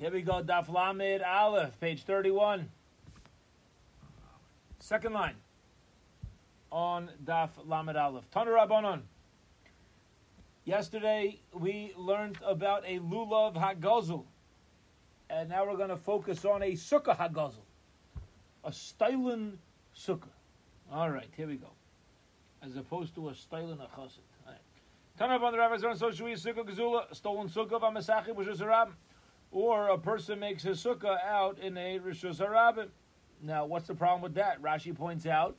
Here we go. Daf Lamed Aleph, page 31. Second line on Daf Lamed Aleph. Tanu Rabbanon. Yesterday we learned about a lulav hagazul, and now we're going to focus on a sukkah hagazul, a stylen sukkah. All right, here we go. As opposed to a stylen achasit. Tanu Rabbanon, rabbis learned so shui sukkah gazula, stolen sukkah v'amesachi b'shus harabim, or a person makes his sukkah out in a rishus harabim. Now, what's the problem with that? Rashi points out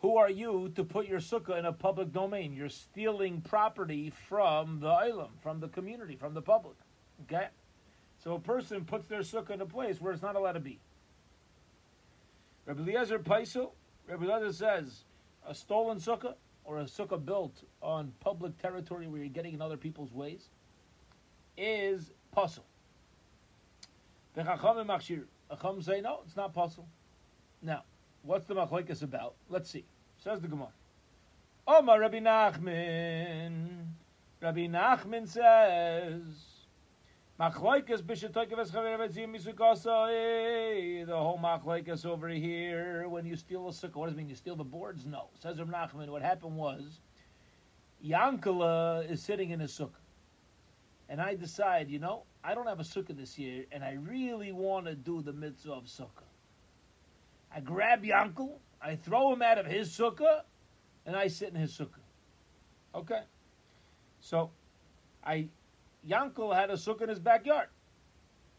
who are you to put your sukkah in a public domain? You're stealing property from the island, from the community, from the public. Okay? So a person puts their sukkah in a place where it's not allowed to be. Rabbi Eliezer Paisel, Rabbi Eliezer says, a stolen sukkah or a sukkah built on public territory where you're getting in other people's ways is pasul. The Chacham Machshir. Chacham say, no, it's not pasul. Now, What's the machlekes about? Let's see. Says the Gemara. Omar Rabbi Nachman. Rabbi Nachman says, Machlekes b'shetoikeves chaver v'tzim misukasa. The whole machlekes over here. When you steal a sukkah, what does it mean? You steal the boards? No. Says Rabbi Nachman. What happened was, Yankala is sitting in his sukkah, and I decide, you know, I don't have a sukkah this year, and I really want to do the mitzvah of sukkah. I grab Yankel, I throw him out of his sukkah, and I sit in his sukkah. Okay. So, I Yankel had a sukkah in his backyard.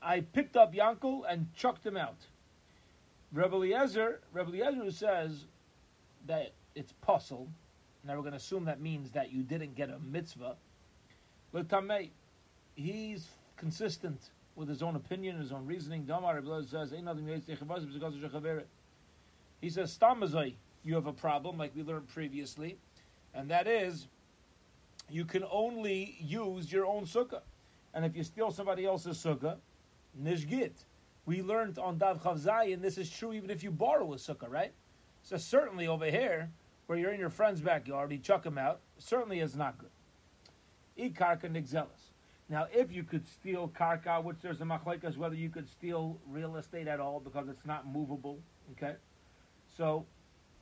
I picked up Yankel and chucked him out. Rebbe Eliezer, Rebbe Eliezer says that it's pasul. Now we're going to assume that means that you didn't get a mitzvah. L'tamei, he's consistent with his own opinion, his own reasoning. Says, he says, Stamazai, you have a problem, like we learned previously, and that is you can only use your own sukkah. And if you steal somebody else's sukkah, nishgit. We learned on Dav Chavzai, and this is true even if you borrow a sukkah, right? So certainly over here, where you're in your friend's backyard, you chuck him out, certainly is not good. E karka nixelis. Now, if you could steal karka, which there's a machlekes whether you could steal real estate at all because it's not movable, okay? So,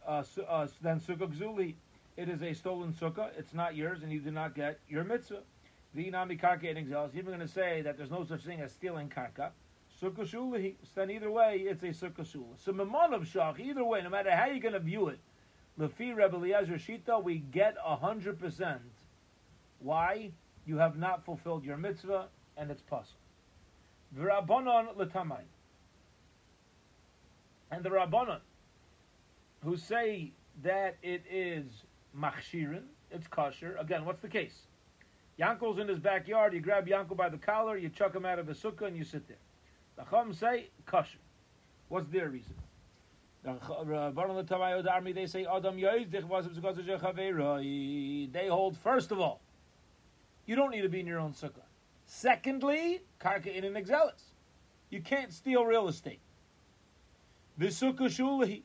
uh, uh, then sukkah gzuli, it is a stolen sukkah. It's not yours, and you do not get your mitzvah. The inami karka and exhaust. You're going to say that there's no such thing as stealing karka. Sukkah shuli. Then either way, it's a sukkah shula. So memon of shach. Either way, no matter how you're going to view it, lefi Rebbe Eliezer Shita, we get hundred percent. Why? You have not fulfilled your mitzvah, and it's possible. V'rabbanon letamai. And the rabbanon who say that it is machshirin, it's kosher. Again, what's the case? Yankel's in his backyard. You grab Yankel by the collar, you chuck him out of the sukkah, and you sit there. The Chum say kosher. What's their reason? The Rabbon Latamayodarmy, they say Adam They hold first of all, you don't need to be in your own sukkah. Secondly, karka in an exelis. You can't steal real estate. The shulahi.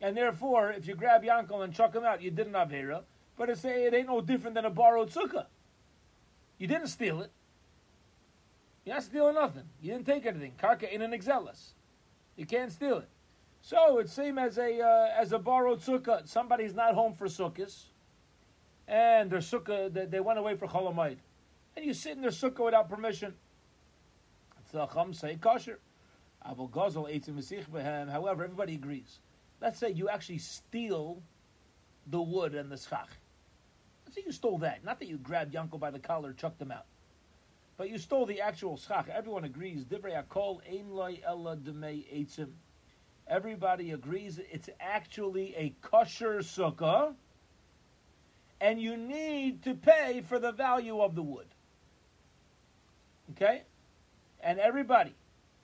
And therefore, if you grab Yankel and chuck him out, you did an Avera. But it's, it ain't no different than a borrowed sukkah. You didn't steal it. You're not stealing nothing. You didn't take anything. Karka in an exelis. You can't steal it. So it's same as a uh, as a borrowed sukkah. Somebody's not home for sukkahs, and their sukkah they, they went away for cholamayid, and you sit in their sukkah without permission. However, everybody agrees let's say you actually steal the wood and the schach. Let's say you stole that. Not that you grabbed Yanko by the collar, chucked him out. But you stole the actual schach. Everyone agrees. Everybody agrees it's actually a kosher sukkah, and you need to pay for the value of the wood. Okay? And everybody,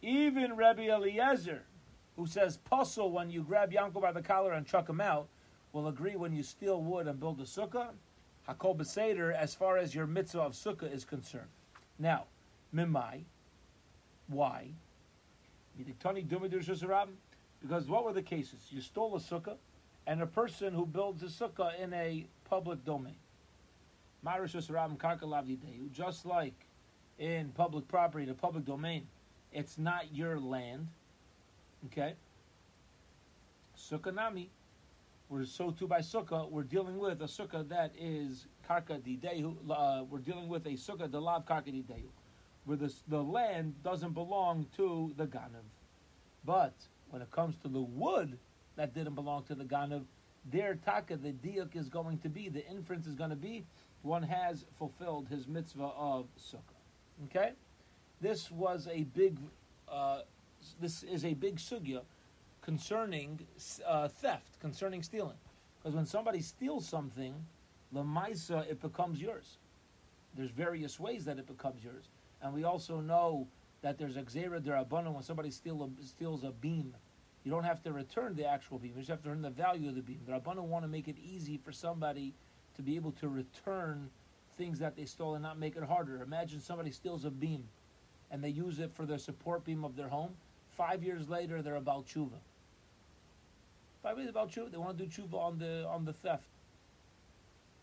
even Rabbi Eliezer, who says pasul when you grab Yanko by the collar and chuck him out, will agree when you steal wood and build a sukkah. Hakol Beseder, as far as your mitzvah of sukkah is concerned. Now, Mimai, why? Because what were the cases? You stole a sukkah, and a person who builds a sukkah in a public domain. Just like in public property, the public domain, it's not your land. Okay? Sukkah nami. We're so too by sukkah. We're dealing with a sukkah that is karka didehu. Uh, we're dealing with a sukkah delav karka didehu, where the the land doesn't belong to the ganav. But when it comes to the wood that didn't belong to the ganav, their taka the diuk is going to be the inference is going to be one has fulfilled his mitzvah of sukkah. Okay, this was a big. Uh, this is a big sugya concerning uh, theft, concerning stealing. Because when somebody steals something, the lemaisa, it becomes yours. There's various ways that it becomes yours. And we also know that there's a xera derabana when somebody steal a, steals a beam. You don't have to return the actual beam. You just have to earn the value of the beam. The Rabbana want to make it easy for somebody to be able to return things that they stole and not make it harder. Imagine somebody steals a beam and they use it for their support beam of their home. Five years later, they're about tshuva. Five years about tshuva, they want to do tshuva on the on the theft.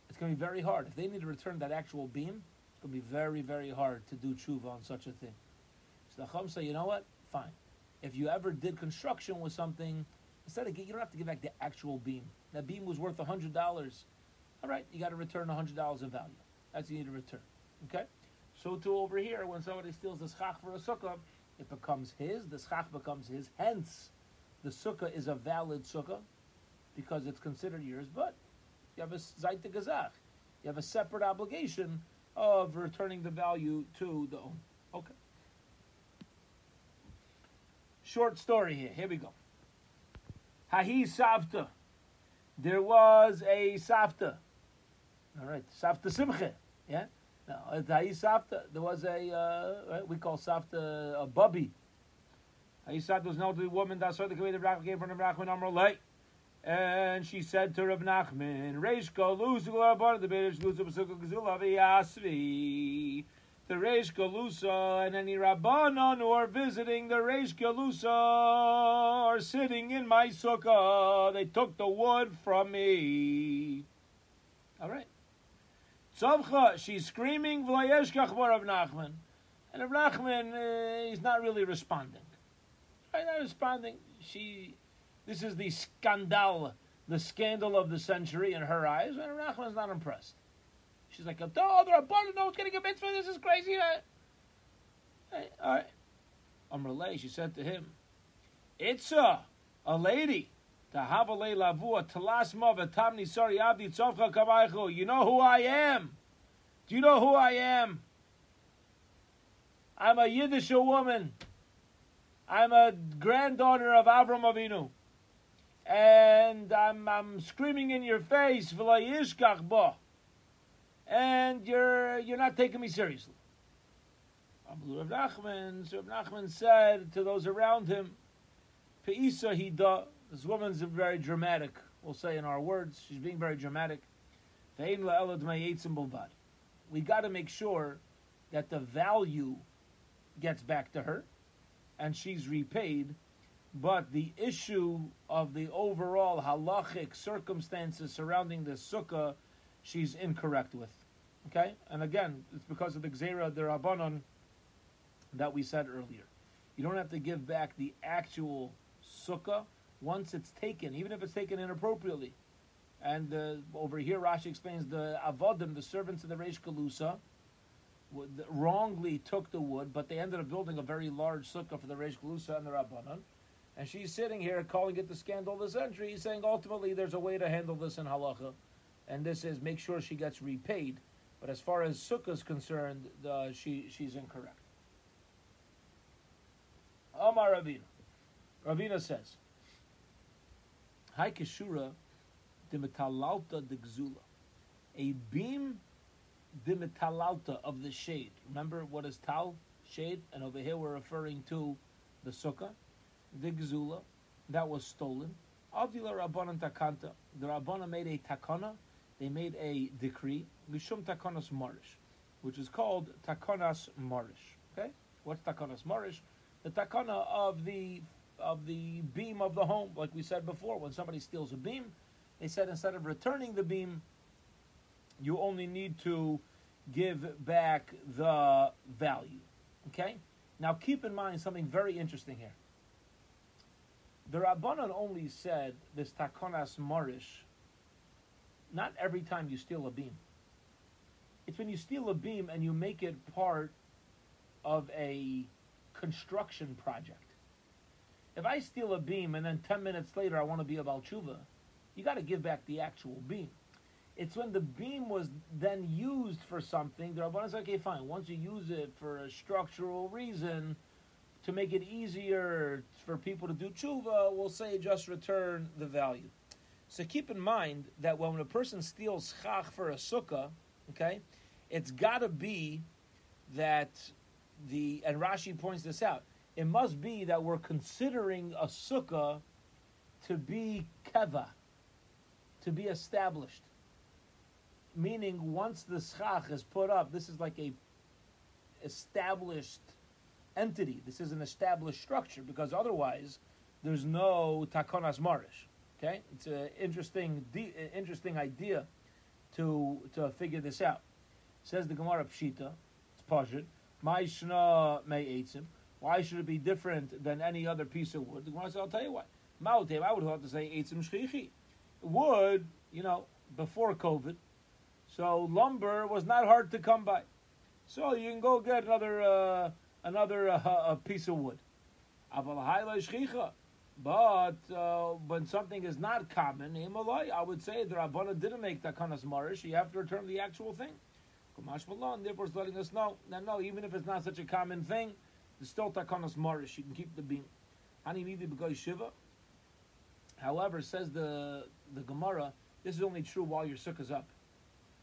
It's going to be very hard. If they need to return that actual beam, it's going to be very, very hard to do tshuva on such a thing. So the Chum say, you know what? Fine. If you ever did construction with something, instead of you don't have to give back the actual beam. That beam was worth hundred dollars. All right, you got to return hundred dollars of value. That's what you need to return. Okay. So too over here, when somebody steals the schach for a sukkah, it becomes his. The schach becomes his. Hence, the sukkah is a valid sukkah because it's considered yours. But you have a zayt gazach. You have a separate obligation of returning the value to the owner. Okay. Short story here. Here we go. Hahi Savta. There was a Savta. All right, Savta Simcha. Yeah? No, Hahi Savta. There was a, uh, right, we call Savta a bubby. Hahi Savta was an elderly woman that saw the Kaveh Rachman gave her the Rachman Amr Lay. And she said to Rav Nachman, Reishko, the Glarabar, the Beirish, lose the Basukah Gazula, Yasvi the Reish Galusa and any Rabbanon who are visiting the Reish Galusa are sitting in my sukkah. They took the wood from me. All right. Tzavcha, she's screaming, V'layeshkach Rav Nachman. And Rav Nachman, uh, he's not really responding. Right, not responding. She, this is the scandal, the scandal of the century in her eyes, and Rav Nachman's not impressed. She's like, oh, the Rabbanon knows getting a mitzvah. This is crazy. Hey, all right. Amrlay, she said to him, It's a, a lady. You know who I am? Do you know who I am? I'm a Yiddish woman. I'm a granddaughter of Avram Avinu. And I'm, I'm screaming in your face, and you're you're not taking me seriously. Rav Nachman, said to those around him, this woman's very dramatic, we'll say in our words, she's being very dramatic. We got to make sure that the value gets back to her and she's repaid, but the issue of the overall halachic circumstances surrounding the sukkah, she's incorrect with. Okay, and again, it's because of the Xera the Rabbanon that we said earlier. You don't have to give back the actual sukkah once it's taken, even if it's taken inappropriately. And uh, over here, Rashi explains the avodim, the servants of the Reish Galusa, wrongly took the wood, but they ended up building a very large sukkah for the Reish Galusa and the Rabbanon. And she's sitting here calling it the scandal of the century, saying ultimately there's a way to handle this in halacha, and this is make sure she gets repaid but as far as Sukkah is concerned, the, she, she's incorrect. Omar Ravina. Ravina says, Hai Kishura dimetalalta de gzula. A beam dimetalalta of the shade. Remember what is tal? Shade. And over here we're referring to the sukkah. The gzula. That was stolen. Avdila Rabbanan takanta. The Rabbana made a takana. They made a decree Mishum Takonas Marish, which is called Takonas Marish. Okay, what's Takonas Marish? The takana of the of the beam of the home, like we said before, when somebody steals a beam, they said instead of returning the beam, you only need to give back the value. Okay, Now keep in mind something very interesting here. The Rabbanon only said this takonas marish not every time you steal a beam. It's when you steal a beam and you make it part of a construction project. If I steal a beam and then 10 minutes later I want to be a Balchuva, you got to give back the actual beam. It's when the beam was then used for something, the Rabbanah said, okay, fine. Once you use it for a structural reason, to make it easier for people to do tshuva, we'll say just return the value. So keep in mind that when a person steals chach for a sukkah, okay, it's got to be that the and Rashi points this out. It must be that we're considering a sukkah to be keva, to be established. Meaning, once the schach is put up, this is like a established entity. This is an established structure because otherwise, there's no takonas marish. Okay, it's an interesting, interesting idea to to figure this out. Says the Gemara Pshita, it's pashut. Ma'ishna me'etzim. Why should it be different than any other piece of wood? The Gemara says, I'll tell you why. Ma'otev, I would have to say etzim shchichi. Wood, you know, before COVID, so lumber was not hard to come by. So you can go get another uh, another uh, piece of wood. But uh, when something is not common, I would say the Rabbana didn't make takanas marish. You have to return the actual thing. Malon, therefore, it's letting us know that no, even if it's not such a common thing, it's still takanas marish. You can keep the beam. Ani nidi b'goy shiva. However, says the the Gemara, this is only true while your sukkah's up.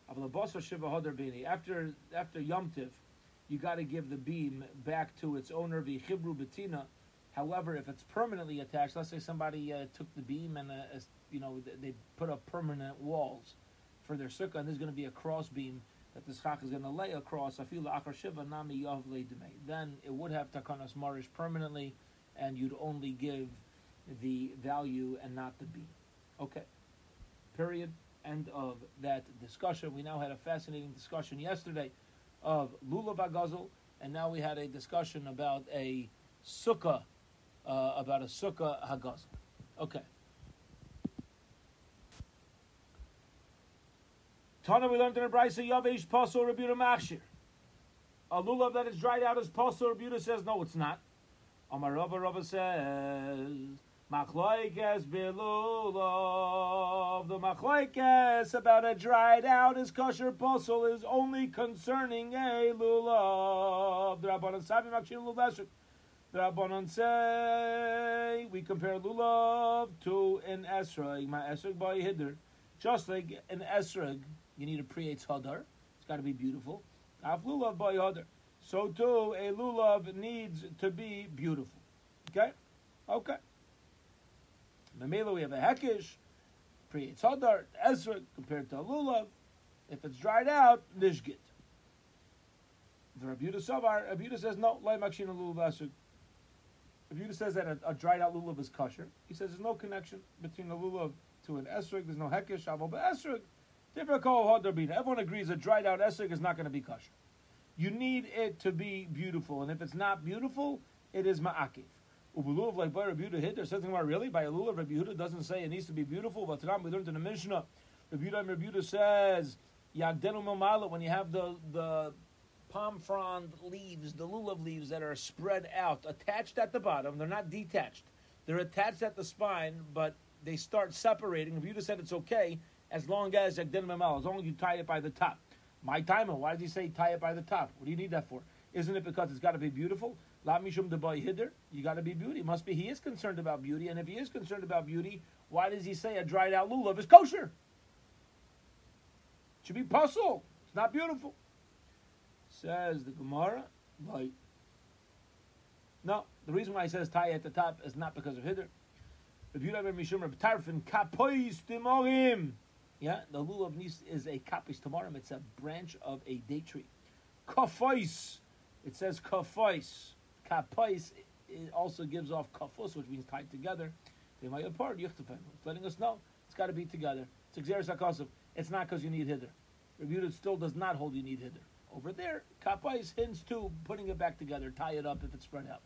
After after Yom Tiv, you got to give the beam back to its owner, v'chibru betina, However, if it's permanently attached, let's say somebody uh, took the beam and uh, you know they put up permanent walls for their sukkah, and there's going to be a cross beam that the schach is going to lay across. shiva nami Then it would have takanas marish permanently, and you'd only give the value and not the beam. Okay. Period. End of that discussion. We now had a fascinating discussion yesterday of lulav agazel, and now we had a discussion about a sukkah uh, about a sukkah hagaz. Okay. Tana, we learned in a brisa yavesh pasul rebuta machshir. A lulav that is dried out is pasul. Rebuta says no, it's not. Amar Rava Rava says machloikes bilulav. The machloikes about a dried out is kosher pasul is only concerning a lulav. The rabbanon sabi machshir lulav. The Rabbanon say we compare lulav to an esrog, my esrog by hidder. Just like an esrog, you need a pri hadar. It's got to be beautiful. Af lulav by hadar. So too, a lulav needs to be beautiful. Okay, okay. Mamela, we have a hekish, pri hadar, esrog compared to a lulav. If it's dried out, nishgit. The Rabuda Savar, Rabuda says no, lai makshina lulav. If Yudah says that a, a, dried out lulav is kosher, he says there's no connection between the lulav to an esrog. There's no hekesh aval but esrog. Everyone agrees a dried out esrog is not going to be kosher. You need it to be beautiful, and if it's not beautiful, it is ma'akiv. Ubuluv like by Rabbi Yehuda hit. There's something about really by a lulav. Rabbi Yehuda doesn't say it needs to be beautiful. But we learned in the Mishnah. Rabbi Yehuda, Rabbi Yehuda says yagdenu mamala when you have the the palm frond leaves, the lulav leaves that are spread out, attached at the bottom. They're not detached. They're attached at the spine, but they start separating. You just said it's okay, as long as as long as you tie it by the top. My timer, why does he say tie it by the top? What do you need that for? Isn't it because it's got to be beautiful? La mishum de hider. You got to be beauty. It must be he is concerned about beauty, and if he is concerned about beauty, why does he say a dried out lulav is kosher? It should be pasul. It's not beautiful. Says the Gemara, like, no, the reason why he says tie at the top is not because of Hiddur. If you ever mishum tarfin kapois timorim, yeah, the lulav nis is a kapis timorim. It's a branch of a date tree. Kafois, it says kafois. Kapois it also gives off kafus, which means tied together. They might apart. It's letting us know it's got to be together. It's It's not because you need Hiddur. Rebuta still does not hold you need hiddur. Over there, kapais hints to putting it back together, tie it up if it's spread out.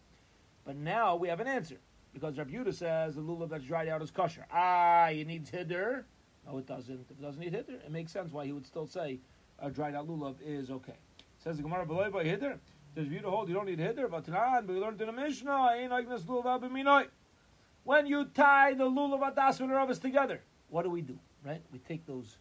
But now we have an answer because Yehuda says the lulav that's dried out is kosher. Ah, you need hiddur. No, it doesn't. If it doesn't need hiddur, it makes sense why he would still say a dried out lulav is okay. Says the Gemara below by hiddur. Does Rabbi Yehuda hold you don't need hiddur? But tonight we learned in the Mishnah I ain't like this lulav b'minoi. When you tie the lulav adas and ravis together, what do we do? Right? We take those.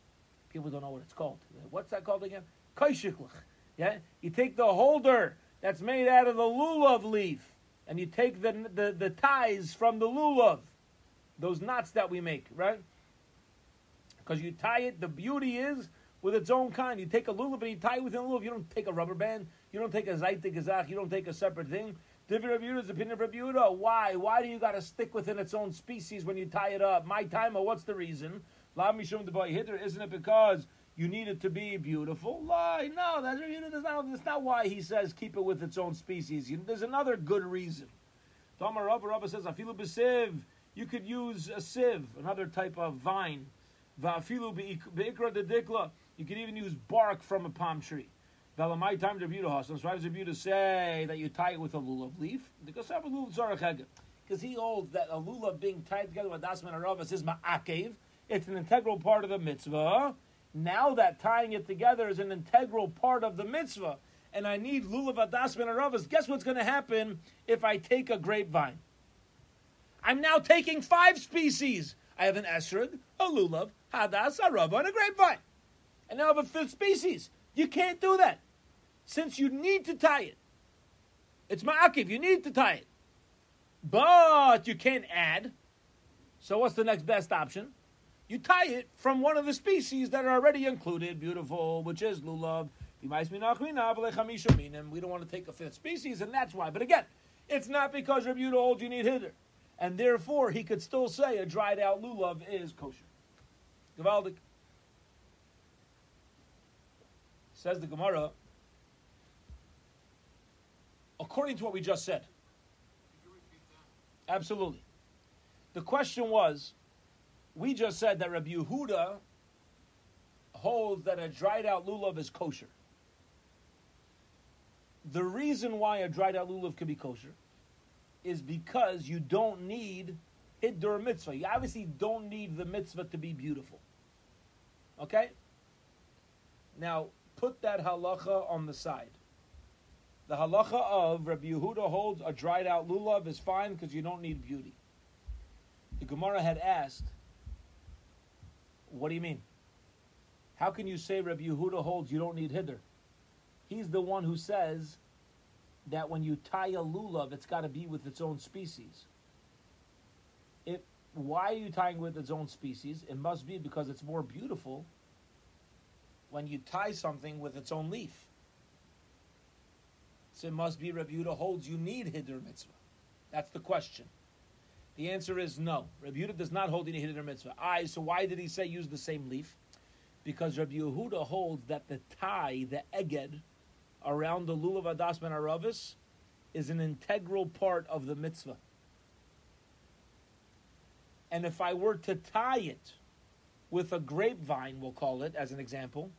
People don't know what it's called. What's that called again? Kaishiklach. Yeah. You take the holder that's made out of the lulav leaf and you take the, the, the ties from the lulav, those knots that we make, right? Because you tie it, the beauty is with its own kind. You take a lulav and you tie it within a lulav. You don't take a rubber band. You don't take a zayt gazach. You don't take a separate thing. Different Rebuta opinion of Rebuta. Why? Why do you got to stick within its own species when you tie it up? My timer, what's the reason? La mishum de hitter. Isn't it because you need it to be beautiful? Lie. No, that's, that's, not, that's not why he says keep it with its own species. There's another good reason. Tamar Rabba Rabba says, afilu b'siv. You could use a sieve, another type of vine. Va'afilu be'ikra de dikla. You could even use bark from a palm tree. Valamai time Rebuta Hasan. So why does Rebuta say that you tie it with a lulav leaf? Because because he holds that a lulav being tied together with dasman aravas is ma'akev. It's an integral part of the mitzvah. Now that tying it together is an integral part of the mitzvah, and I need lulav adas ben aravas, guess what's going to happen if I take a grapevine? I'm now taking five species. I have an esrog, a lulav, Ah, hadas, arava, and a grapevine. And now have a fifth species. You can't do that. Since you need to tie it. It's ma'akiv, you need to tie it. But you can't add. So what's the next best option? you tie it from one of the species that are already included, beautiful, which is lulav. We don't want to take a fifth species, and that's why. But again, it's not because Rabbi Yehuda holds you need hiddur. And therefore, he could still say a dried out lulav is kosher. Gavaldik. Says the Gemara, according to what we just said. Absolutely. The question was, we just said that Rabbi Yehuda holds that a dried out lulav is kosher. The reason why a dried out lulav can be kosher is because you don't need hiddur mitzvah. You obviously don't need the mitzvah to be beautiful. Okay? Now, put that halacha on the side. The halacha of Rabbi Yehuda holds a dried out lulav is fine because you don't need beauty. The Gemara had asked, what do you mean? How can you say Rabbi Yehuda holds you don't need hiddur? He's the one who says that when you tie a lulav, it's got to be with its own species. Why are you tying with its own species? It must be because it's more beautiful when you tie something with its own leaf. So it must be Rabbi Yehuda holds you need hiddur mitzvah. That's the question. The answer is no. Rabbi Yehuda does not hold any hiddur mitzvah. I. So why did he say use the same leaf? Because Rabbi Yehuda holds that the tie, the eged, around the lulav adas ben aravis, is an integral part of the mitzvah. And if I were to tie it with a grapevine, we'll call it as an example.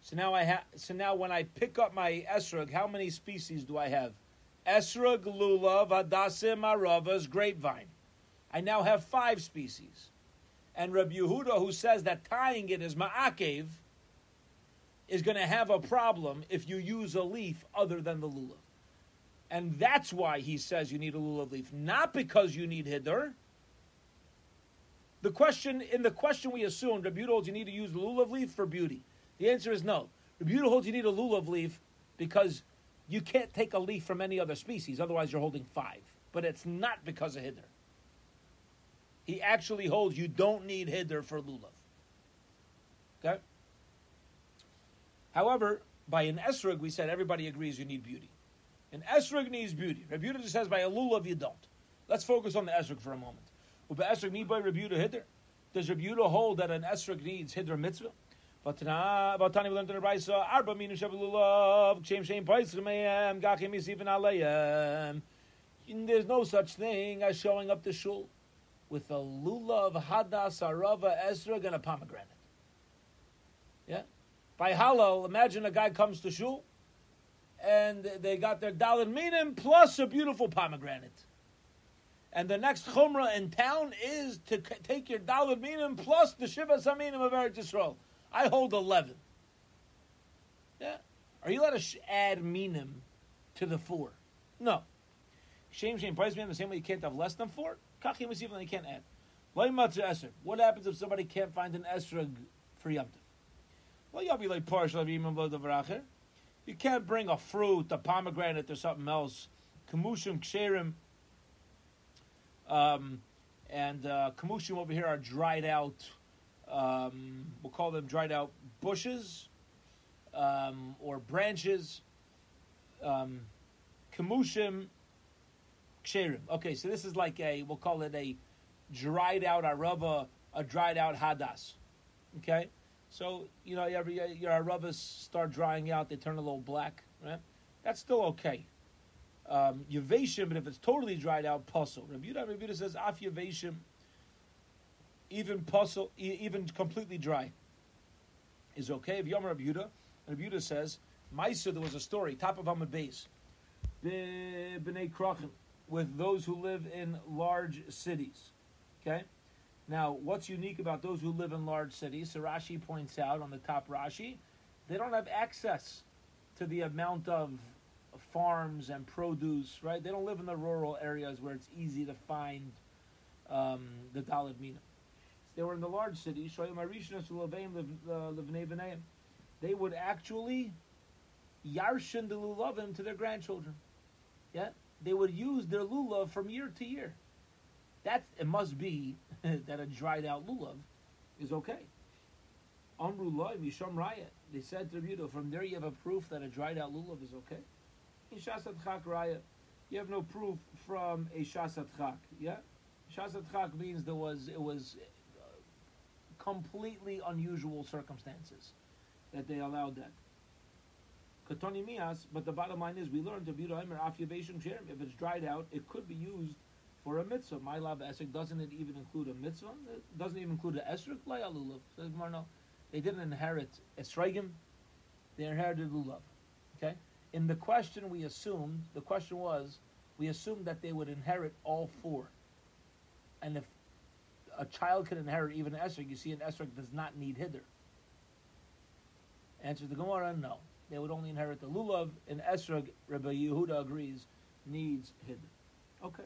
So now I have. So now when I pick up my esrog, how many species do I have? Esrog, Glulav Hadasim Arava's grapevine. I now have five species. And Rabbi Yehuda, who says that tying it is ma'akev, is going to have a problem if you use a leaf other than the lulav. And that's why he says you need a lulav leaf, not because you need hiddur. The question in the question we assumed, Rabbi Yehuda holds you need to use lulav leaf for beauty. The answer is no. Rabbi Yehuda holds you need a lulav leaf because you can't take a leaf from any other species, otherwise you're holding five. But it's not because of hiddur. He actually holds you don't need hiddur for lulav. Okay? However, by an esrog, we said everybody agrees you need beauty. An esrog needs beauty. Rebuta just says by a lulav you don't. Let's focus on the esrog for a moment. Uba esrog need by rebuta hiddur. Does rebuta hold that an esrog needs hiddur mitzvah? Vatani we learned in the Arba minu shem. There's no such thing as showing up the shul with a lulav, hadas, arava, esrog, and a pomegranate. Yeah? By Hallel, imagine a guy comes to shul and they got their dalad minim plus a beautiful pomegranate. And the next chumrah in town is to take your dalad minim plus the shiva saminim of Eretz Yisrael. I hold eleven. Yeah, are you allowed to add minim to the four? No. Shame, shame, price man the same way you can't have less than four. Kachim is even you can't add. What happens if somebody can't find an esrog for Yom Tov? You can't bring a fruit, a pomegranate, or something else. Kamushim, ksherim, um, and uh, kamushim over here are dried out. Um, we'll call them dried out bushes um, or branches. Um, kamushim, ksherim. Okay, so this is like a we'll call it a dried out arava, a dried out hadas. Okay, so you know every your aravas start drying out, they turn a little black, right? That's still okay. Um, but if it's totally dried out, pasul. Rabbi Yehuda, says af yaveshim, even pasul, even completely dry, is okay. If Yom Rabbi Yehuda, Rabbi Yehuda says, Maisa, there was a story, top of Hamad Beis, b'nei krachim, with those who live in large cities. Okay? Now, what's unique about those who live in large cities? So Rashi points out on the top Rashi, they don't have access to the amount of farms and produce, right? They don't live in the rural areas where it's easy to find um, the Dalad Mina. They were in the large cities, uh, they would actually yarshin the lulavim to their grandchildren. Yeah? They would use their lulav from year to year. That it must be that a dried out lulav is okay. Amru loy misham raya. They said to Rebuto, from there you have a proof that a dried out lulav is okay. Shasat chak raya, you have no proof from a shasat chak. Yeah, shasat chak means there was it was uh, completely unusual circumstances that they allowed that. Katoni mias, but the bottom line is we learned to If it's dried out, it could be used for a mitzvah. My love esrog doesn't it even include a mitzvah? It doesn't even include an esrog. Layalulav says Marno. They didn't inherit esrogim. They inherited lulav. Okay. In the question we assumed, the question was, we assumed that they would inherit all four. And if a child can inherit even esrog, you see an esrog does not need hiddur. Answer the Gemara, no. They would only inherit the lulav. And esrog, Rabbi Yehuda agrees, needs hiddur. Okay.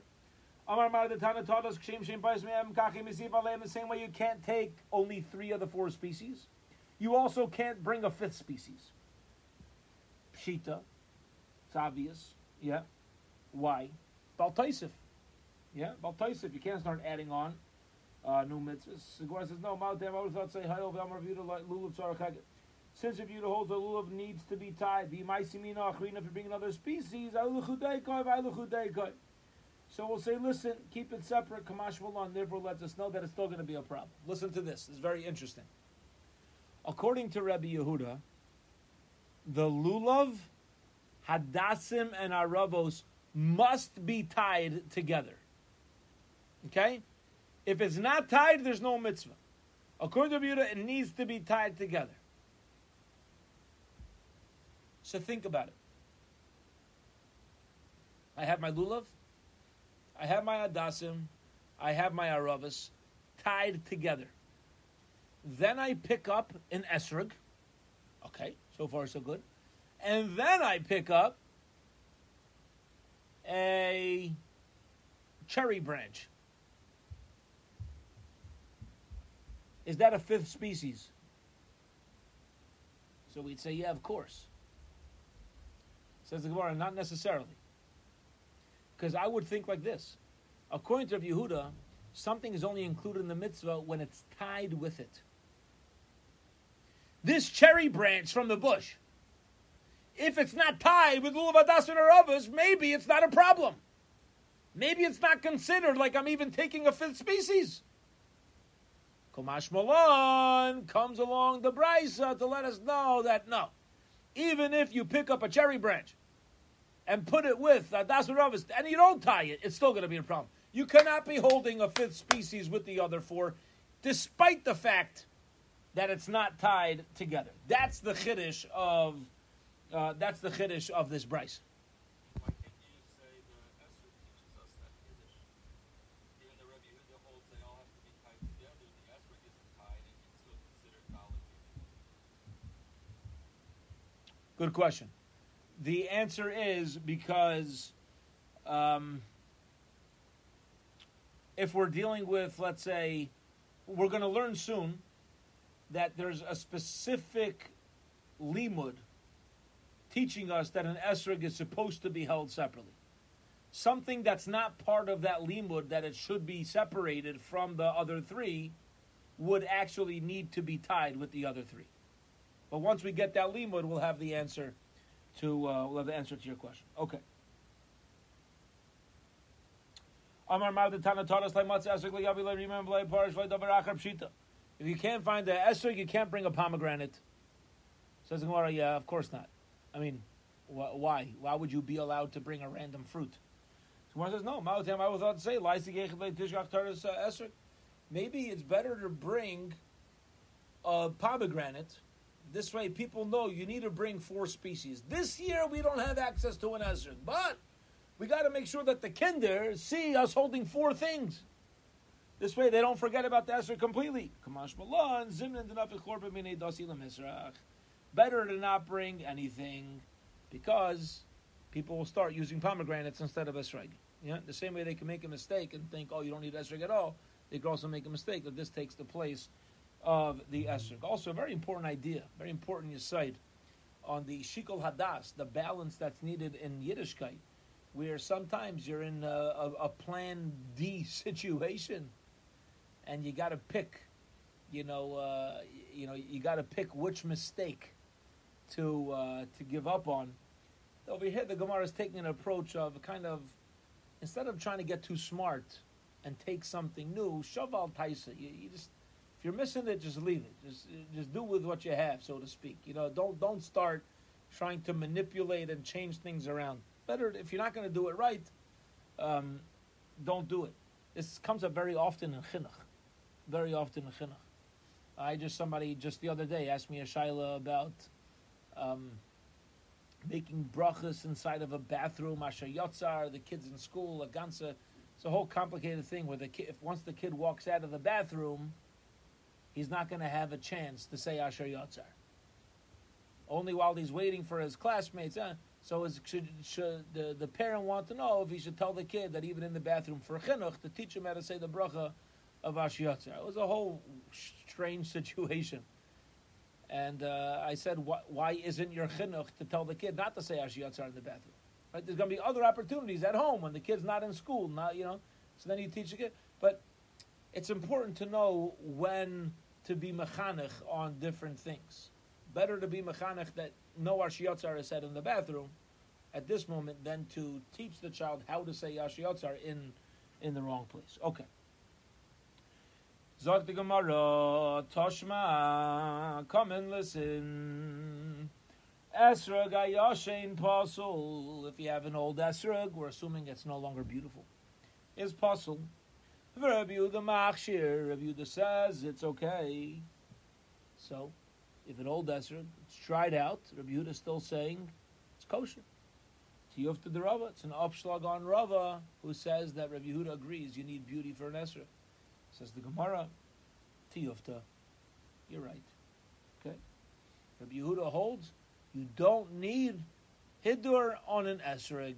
Amar Mar the Tana taught us Kshem Shem the same way you can't take only three of the four species. You also can't bring a fifth species. Pshita. It's obvious. Yeah. Why? Baltaisif. Yeah, Baltaisif. You can't start adding on uh, new mitzvahs. Segura says, no, Ma'odem, I would thought say, Hayov, Amar Lulav, Tzarakaget. Since if you hold the lulav needs to be tied, the maisimina achrina, if you bring another species. So we'll say, listen, keep it separate. Kamash Malon therefore lets us know that it's still going to be a problem. Listen to this. It's very interesting. According to Rabbi Yehuda, the lulav, hadassim, and aravos must be tied together. Okay? If it's not tied, there's no mitzvah. According to Yehuda, it needs to be tied together. So think about it. I have my lulav, I have my Adassim, I have my Aravas tied together. Then I pick up an Esrog. Okay, so far so good. And then I pick up a cherry branch. Is that a fifth species? So we'd say, yeah, of course. Says the Gemara, not necessarily. Because I would think like this. According to Yehuda, something is only included in the mitzvah when it's tied with it. This cherry branch from the bush, if it's not tied with lulav adas or others, maybe it's not a problem. Maybe it's not considered like I'm even taking a fifth species. Komash Malon comes along the brisa to let us know that no, even if you pick up a cherry branch and put it with uh, Dasaravis, and you don't tie it, it's still going to be a problem. You cannot be holding a fifth species with the other four, despite the fact that it's not tied together. That's the chiddush of uh, that's the chiddush of this brisa. Why can't you say the Esrog teaches us that chiddush? Even the Rebbe Yehuda holds they all have to be tied together. The Esrog isn't tied, and it's still considered valid. Good question. The answer is because um, if we're dealing with, let's say, we're going to learn soon that there's a specific limud teaching us that an esrog is supposed to be held separately. Something that's not part of that limud that it should be separated from the other three would actually need to be tied with the other three. But once we get that limud, we'll have the answer to uh, we'll have the answer to your question. Okay. If you can't find the esrog, you can't bring a pomegranate. Says Gemara, yeah, of course not. I mean, wh- why? Why would you be allowed to bring a random fruit? So says, no. Ma'atam, I was about to say, "Laisi geichad le'tishgach taras uh. Maybe it's better to bring a pomegranate. This way, people know you need to bring four species. This year, we don't have access to an esrog, but we got to make sure that the kinder see us holding four things. This way, they don't forget about the esrog completely. Better to not bring anything, because people will start using pomegranates instead of esrog. The same way they can make a mistake and think, oh, you don't need esrog at all. They can also make a mistake that this takes the place of the esrog. Also, a very important idea, very important insight on the shikol hadas, the balance that's needed in Yiddishkeit, where sometimes you're in a, a, a plan D situation, and you got to pick, you know, uh, you know, you got to pick which mistake to uh, to give up on. Over here, the Gemara is taking an approach of kind of instead of trying to get too smart and take something new, shaval taisa. You, you just if you're missing it, just leave it. Just just do with what you have, so to speak. You know, don't don't start trying to manipulate and change things around. Better if you're not going to do it right, um, don't do it. This comes up very often in chinuch, very often in chinuch. I just somebody just the other day asked me a shaila about um, making brachas inside of a bathroom, asher yotzar, the kids in school, a ganza. It's a whole complicated thing where the kid, if once the kid walks out of the bathroom, he's not going to have a chance to say asher yotzar. Only while he's waiting for his classmates. Uh, so is, should, should the, the parent want to know if he should tell the kid that even in the bathroom for chinuch to teach him how to say the bracha of asher yotzar? It was a whole strange situation. And uh, I said, why, isn't your chinuch to tell the kid not to say asher yotzar in the bathroom? Right? There's going to be other opportunities at home when the kid's not in school, not you know. So then you teach the kid. But it's important to know when to be mechanech on different things. Better to be mechanech that no asher yotzar is said in the bathroom at this moment than to teach the child how to say asher yotzar in in the wrong place. Okay. Zog the Gemara, Toshma, come and listen. Esrog ayashin pasul. If you have an old esrog, we're assuming it's no longer beautiful. Is pasul. Rabbi Yehuda machshir. Rabbi Yehuda says it's okay. So, if an old esrog, it's tried out. Rabbi Yehuda still saying it's kosher. Tiyufta the Rava. It's an upshlag on Rava who says that Rabbi Yehuda agrees you need beauty for an esrog. Says the Gemara, Tiyufta, you're right. Okay. Rabbi Yehuda holds you don't need Hidur on an Esrog.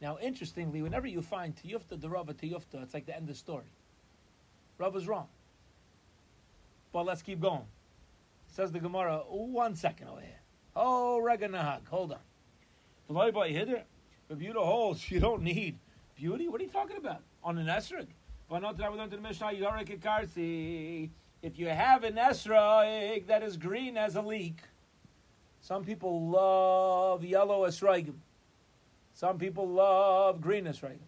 Now, interestingly, whenever you find Tiyufta the Rava Tiyufta, it's like the end of the story. Rava's wrong. But let's keep going. Says the Gemara, one second over here. Oh, Rega Nahag, hold on. V'loi by Hidur, Rabbi Yehuda holds you don't need beauty. What are you talking about? On an Esrog? If you have an esrog that is green as a leek, some people love yellow esrogim. Some people love green esrogim.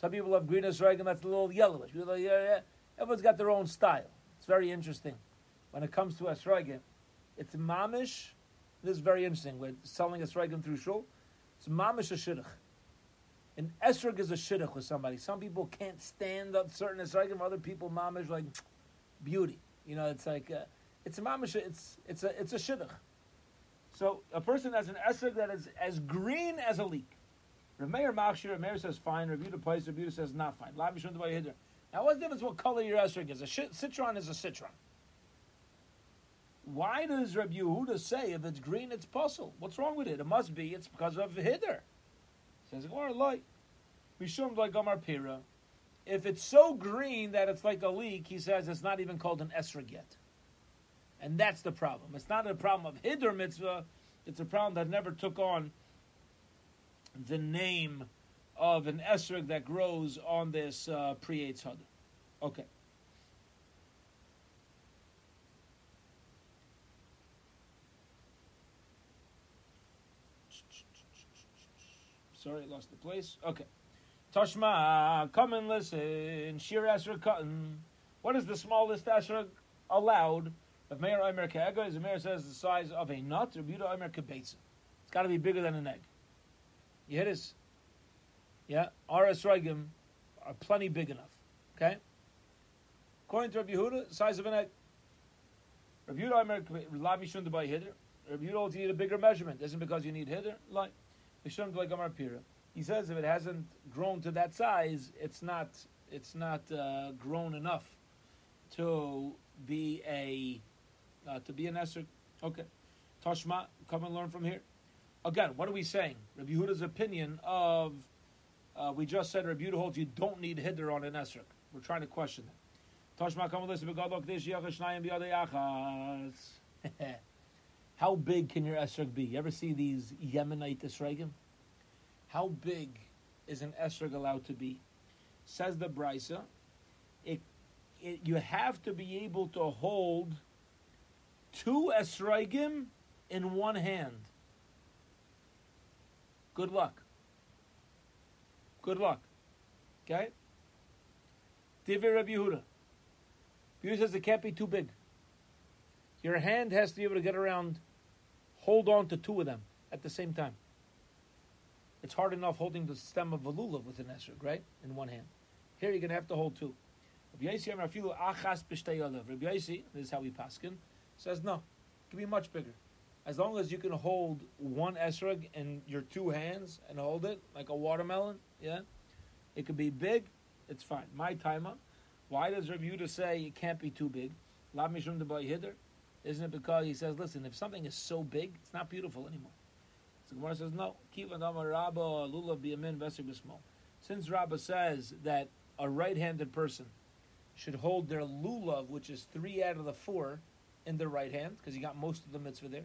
Some people love green esrogim that's a little yellowish. Everyone's got their own style. It's very interesting. When it comes to esrogim, it's mamish. This is very interesting. We're selling esrogim through shul. It's mamish a shidduch. An esrog is a shidduch with somebody. Some people can't stand up certain esrogim. Other people, mamish like beauty. You know, it's like uh, It's a mamish. It's it's a it's a shidduch. So a person has an esrog that is as green as a leek. Rav Meir Machshir, Rav Meir says fine. Rav Yehuda place. Yehuda says not fine. Hiddur. Now, what's the difference what color your esrog is? A citron is a citron. Why does Rav Yehuda say if it's green, it's pasul? What's wrong with it? It must be it's because of Hiddur. Says or like Mishum like Gomar Pira. If it's so green that it's like a leek, he says it's not even called an esrog yet. And that's the problem. It's not a problem of Hiddur mitzvah, it's a problem that never took on the name of an esrog that grows on this uh, pre-Eitz. Okay. Sorry, I lost the place. Okay. Tashma, come and listen. Shir Esrog cotton. What is the smallest Esrog allowed? If Meir Omer Ke'ega, as Meir says, the size of a nut, or Buda Omer Ke'beitza. It's got to be bigger than an egg. You hear this? Yeah? Our Esrogim are plenty big enough. Okay? According to Rabbi Yehuda, size of an egg. Rabbi Yehuda Omer Lavi Shunda by Hiddur. Rabbi Yehuda holds you need a bigger measurement. Isn't because you need Hiddur? Like, He says if it hasn't grown to that size, it's not it's not uh, grown enough to be a uh, to be an Esrog. Okay, Tashma, come and learn from here. Again, what are we saying? Rabbi Yehuda's opinion of uh, we just said Rabbi Yehuda holds you don't need Hiddur on an Esrog. We're trying to question that. Tashma, come and listen. How big can your esrog be? You ever see these Yemenite esrogim? How big is an esrog allowed to be? Says the brisa, it, it, you have to be able to hold two esrogim in one hand. Good luck. Good luck. Okay? Divi Rabbi Yehuda. Yehuda says it can't be too big. Your hand has to be able to get around, hold on to two of them at the same time. It's hard enough holding the stem of a lulav with an esrog, right? In one hand. Here you're going to have to hold two. Rabbi Yossi, this is how we paskin, says no, it can be much bigger. As long as you can hold one esrog in your two hands and hold it like a watermelon, yeah, it could be big, it's fine. My timer. Why does Rabbi Yehuda say it can't be too big? Isn't it because he says, listen, if something is so big, it's not beautiful anymore. So Gemara says, no. Since Rabbah says that a right-handed person should hold their lulav, which is three out of the four, in the right hand, because you got most of the mitzvah there,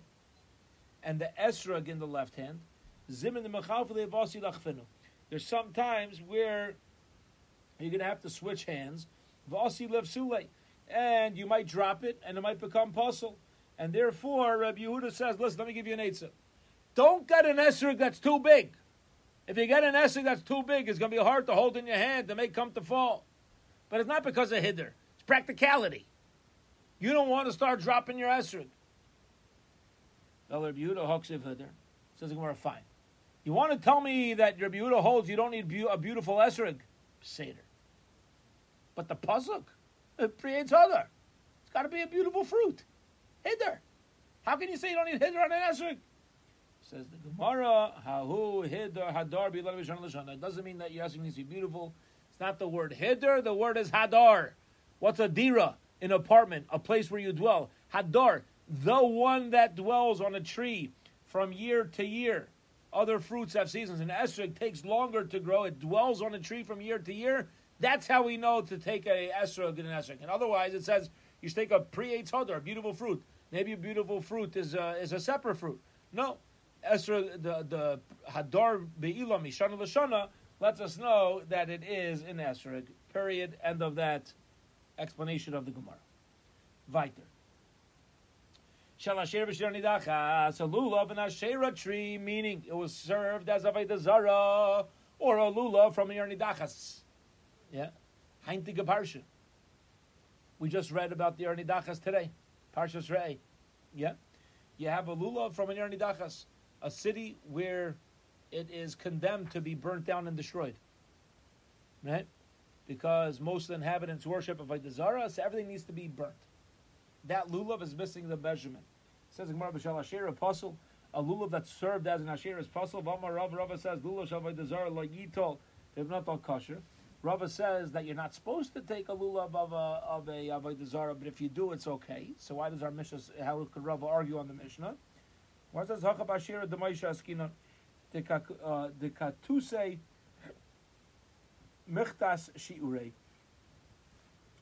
and the esrog in the left hand, zimin the there's some times where you're going to have to switch hands. Vasi levsule and you might drop it, and it might become pasul. And therefore, Rabbi Yehuda says, listen, let me give you an eitzah. Don't get an esrog that's too big. If you get an esrog that's too big, it's going to be hard to hold in your hand. It may come to fall. But it's not because of hiddur. It's practicality. You don't want to start dropping your esrog. Rabbi Yehuda hoksiv hiddur. Says Gemara, fine. You want to tell me that Rabbi Yehuda holds you don't need a beautiful esrog? Seder. But the it Uh, creates other. It's got to be a beautiful fruit. Hiddur. How can you say you don't need hiddur on an esrog? Says the Gemara, Hahu hidder hadar It doesn't mean that your esrog needs to be beautiful. It's not the word hiddur. The word is hadar. What's a dira? An apartment, a place where you dwell. Hadar, the one that dwells on a tree from year to year. Other fruits have seasons. An esrog takes longer to grow. It dwells on a tree from year to year. That's how we know to take a esrog and an esrog. And otherwise, it says you should take a pri hadar, a beautiful fruit. Maybe a beautiful fruit is a, is a separate fruit. No, esrog, the the hadar be'ilam mishana l'shana lets us know that it is an esrog. Period. End of that explanation of the Gemara. Weiter. A lulav and ashera tree, meaning it was served as a zara or a lulav from a nidachas. Yeah. Heintige Parsha. We just read about the Dachas today. Parshas Re'eh. Yeah. You have a lulav from an Dachas, a city where it is condemned to be burnt down and destroyed. Right? Because most of the inhabitants worship of Zara, so everything needs to be burnt. that lulav is missing the measurement. says Gemara b'shal asher apostle, a lulav that served as an asher is apostle. V'amar Rav Rava says lulav shavay dezar like yitol if not all kosher. Rava says that you're not supposed to take a lulav of a of a zarah, but if you do, it's okay. So why does our Mishnah? How could Rava argue on the Mishnah? What says Hakab Ashira Demaisha Askina the uh, Katuse Michtas Shiurei,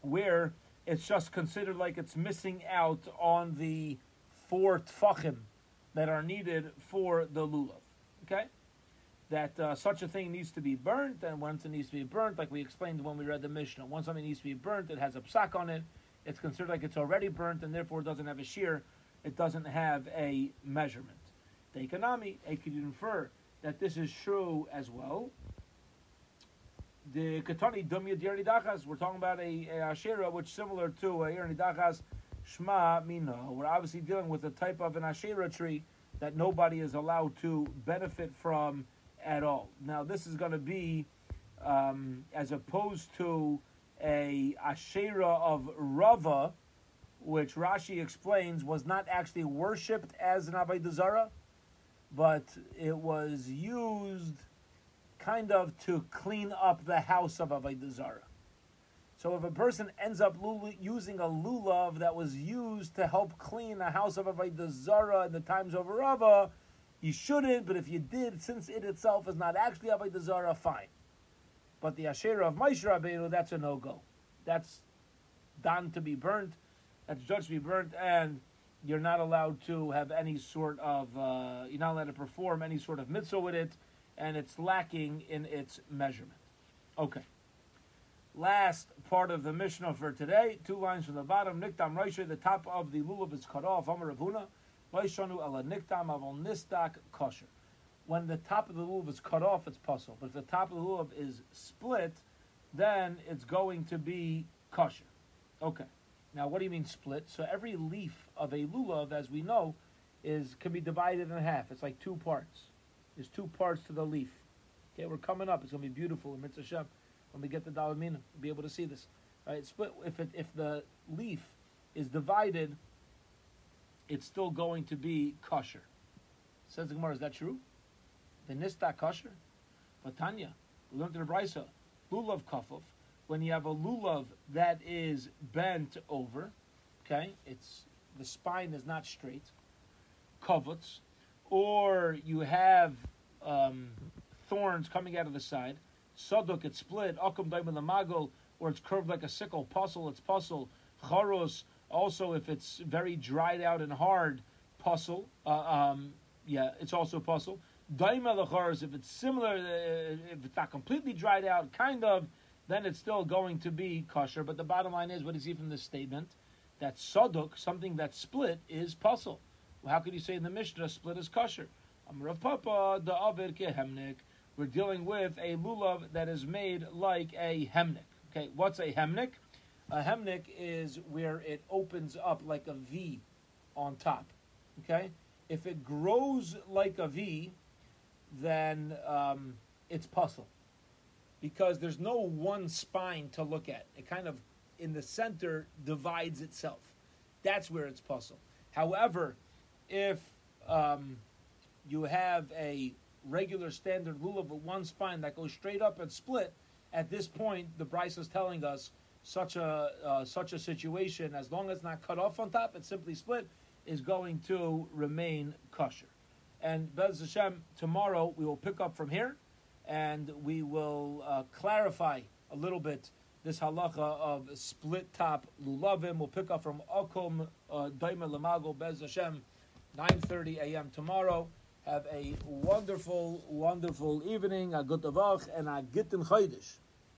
where it's just considered like it's missing out on the four tfachim that are needed for the lulav. Okay? That uh, such a thing needs to be burnt, and once it needs to be burnt, like we explained when we read the Mishnah, once something needs to be burnt, it has a psak on it, it's considered like it's already burnt, and therefore doesn't have a shear, it doesn't have a measurement. The economy, it could infer that this is true as well. The Katani Dumya Dachas, we're talking about a, a Ashera which is similar to a Dachas Shma Mina. We're obviously dealing with a type of an Ashera tree that nobody is allowed to benefit from at all. Now, this is going to be um, as opposed to a Ashera of Rava, which Rashi explains was not actually worshipped as an Avodah but it was used kind of to clean up the house of Avodah. So if a person ends up using a lulav that was used to help clean the house of Avodah Zarah in the times of Rava, you shouldn't, but if you did, since it itself is not actually Avodah Zarah, fine. But the Asherah of Moshe Rabbeinu, that's a no-go. That's done to be burnt, that's judged to be burnt, and you're not allowed to have any sort of, uh, you're not allowed to perform any sort of mitzvah with it, and it's lacking in its measurement. Okay. Last part of the Mishnah for today, two lines from the bottom. Niktam Raisha, the top of the lulav is cut off. Amar Ravuna, When the top of the lulav is cut off, it's pasul. But if the top of the lulav is split, then it's going to be kosher. Okay. Now, what do you mean split? So every leaf of a lulav, as we know, is can be divided in half. It's like two parts. There's two parts to the leaf. Okay, we're coming up. It's going to be beautiful in Mitzvah Shem. When we get the Dalamina, we'll be able to see this. Right? Split. If it, if the leaf is divided, it's still going to be kosher. Says the Gemara, is that true? The nista kosher? But Tanya, we learned in the Brisa, lulav kafuf, when you have a lulav that is bent over, okay, it's the spine is not straight, kovuts, or you have um, thorns coming out of the side, saduk, it's split, akum daimel or it's curved like a sickle, pasul, it's pasul, charos, also if it's very dried out and hard, pasul, uh, um, yeah, it's also pasul. Daima Daimel if it's similar, uh, if it's not completely dried out, kind of, then it's still going to be kosher. But the bottom line is, what is from this statement? That saduk, something that's split, is pasul. Well, how could you say in the Mishnah split is kosher? Papa, the. We're dealing with a lulav that is made like a hemnik. Okay, what's a hemnik? A hemnik is where it opens up like a V on top. Okay, if it grows like a V, then um, it's pasul because there's no one spine to look at. It kind of, in the center, divides itself. That's where it's pasul. However, if um, you have a regular standard lulav with one spine that goes straight up and split, at this point, the Bryce is telling us such a uh, such a situation, as long as not cut off on top, it's simply split, is going to remain kosher. And Bez Hashem, tomorrow we will pick up from here and we will uh, clarify a little bit this halacha of split top lulavim. We'll pick up from Okom uh, Daima Lamago Bez Hashem, 9.30 a.m. tomorrow. Have a wonderful, wonderful evening, a good and a gitten chaydish.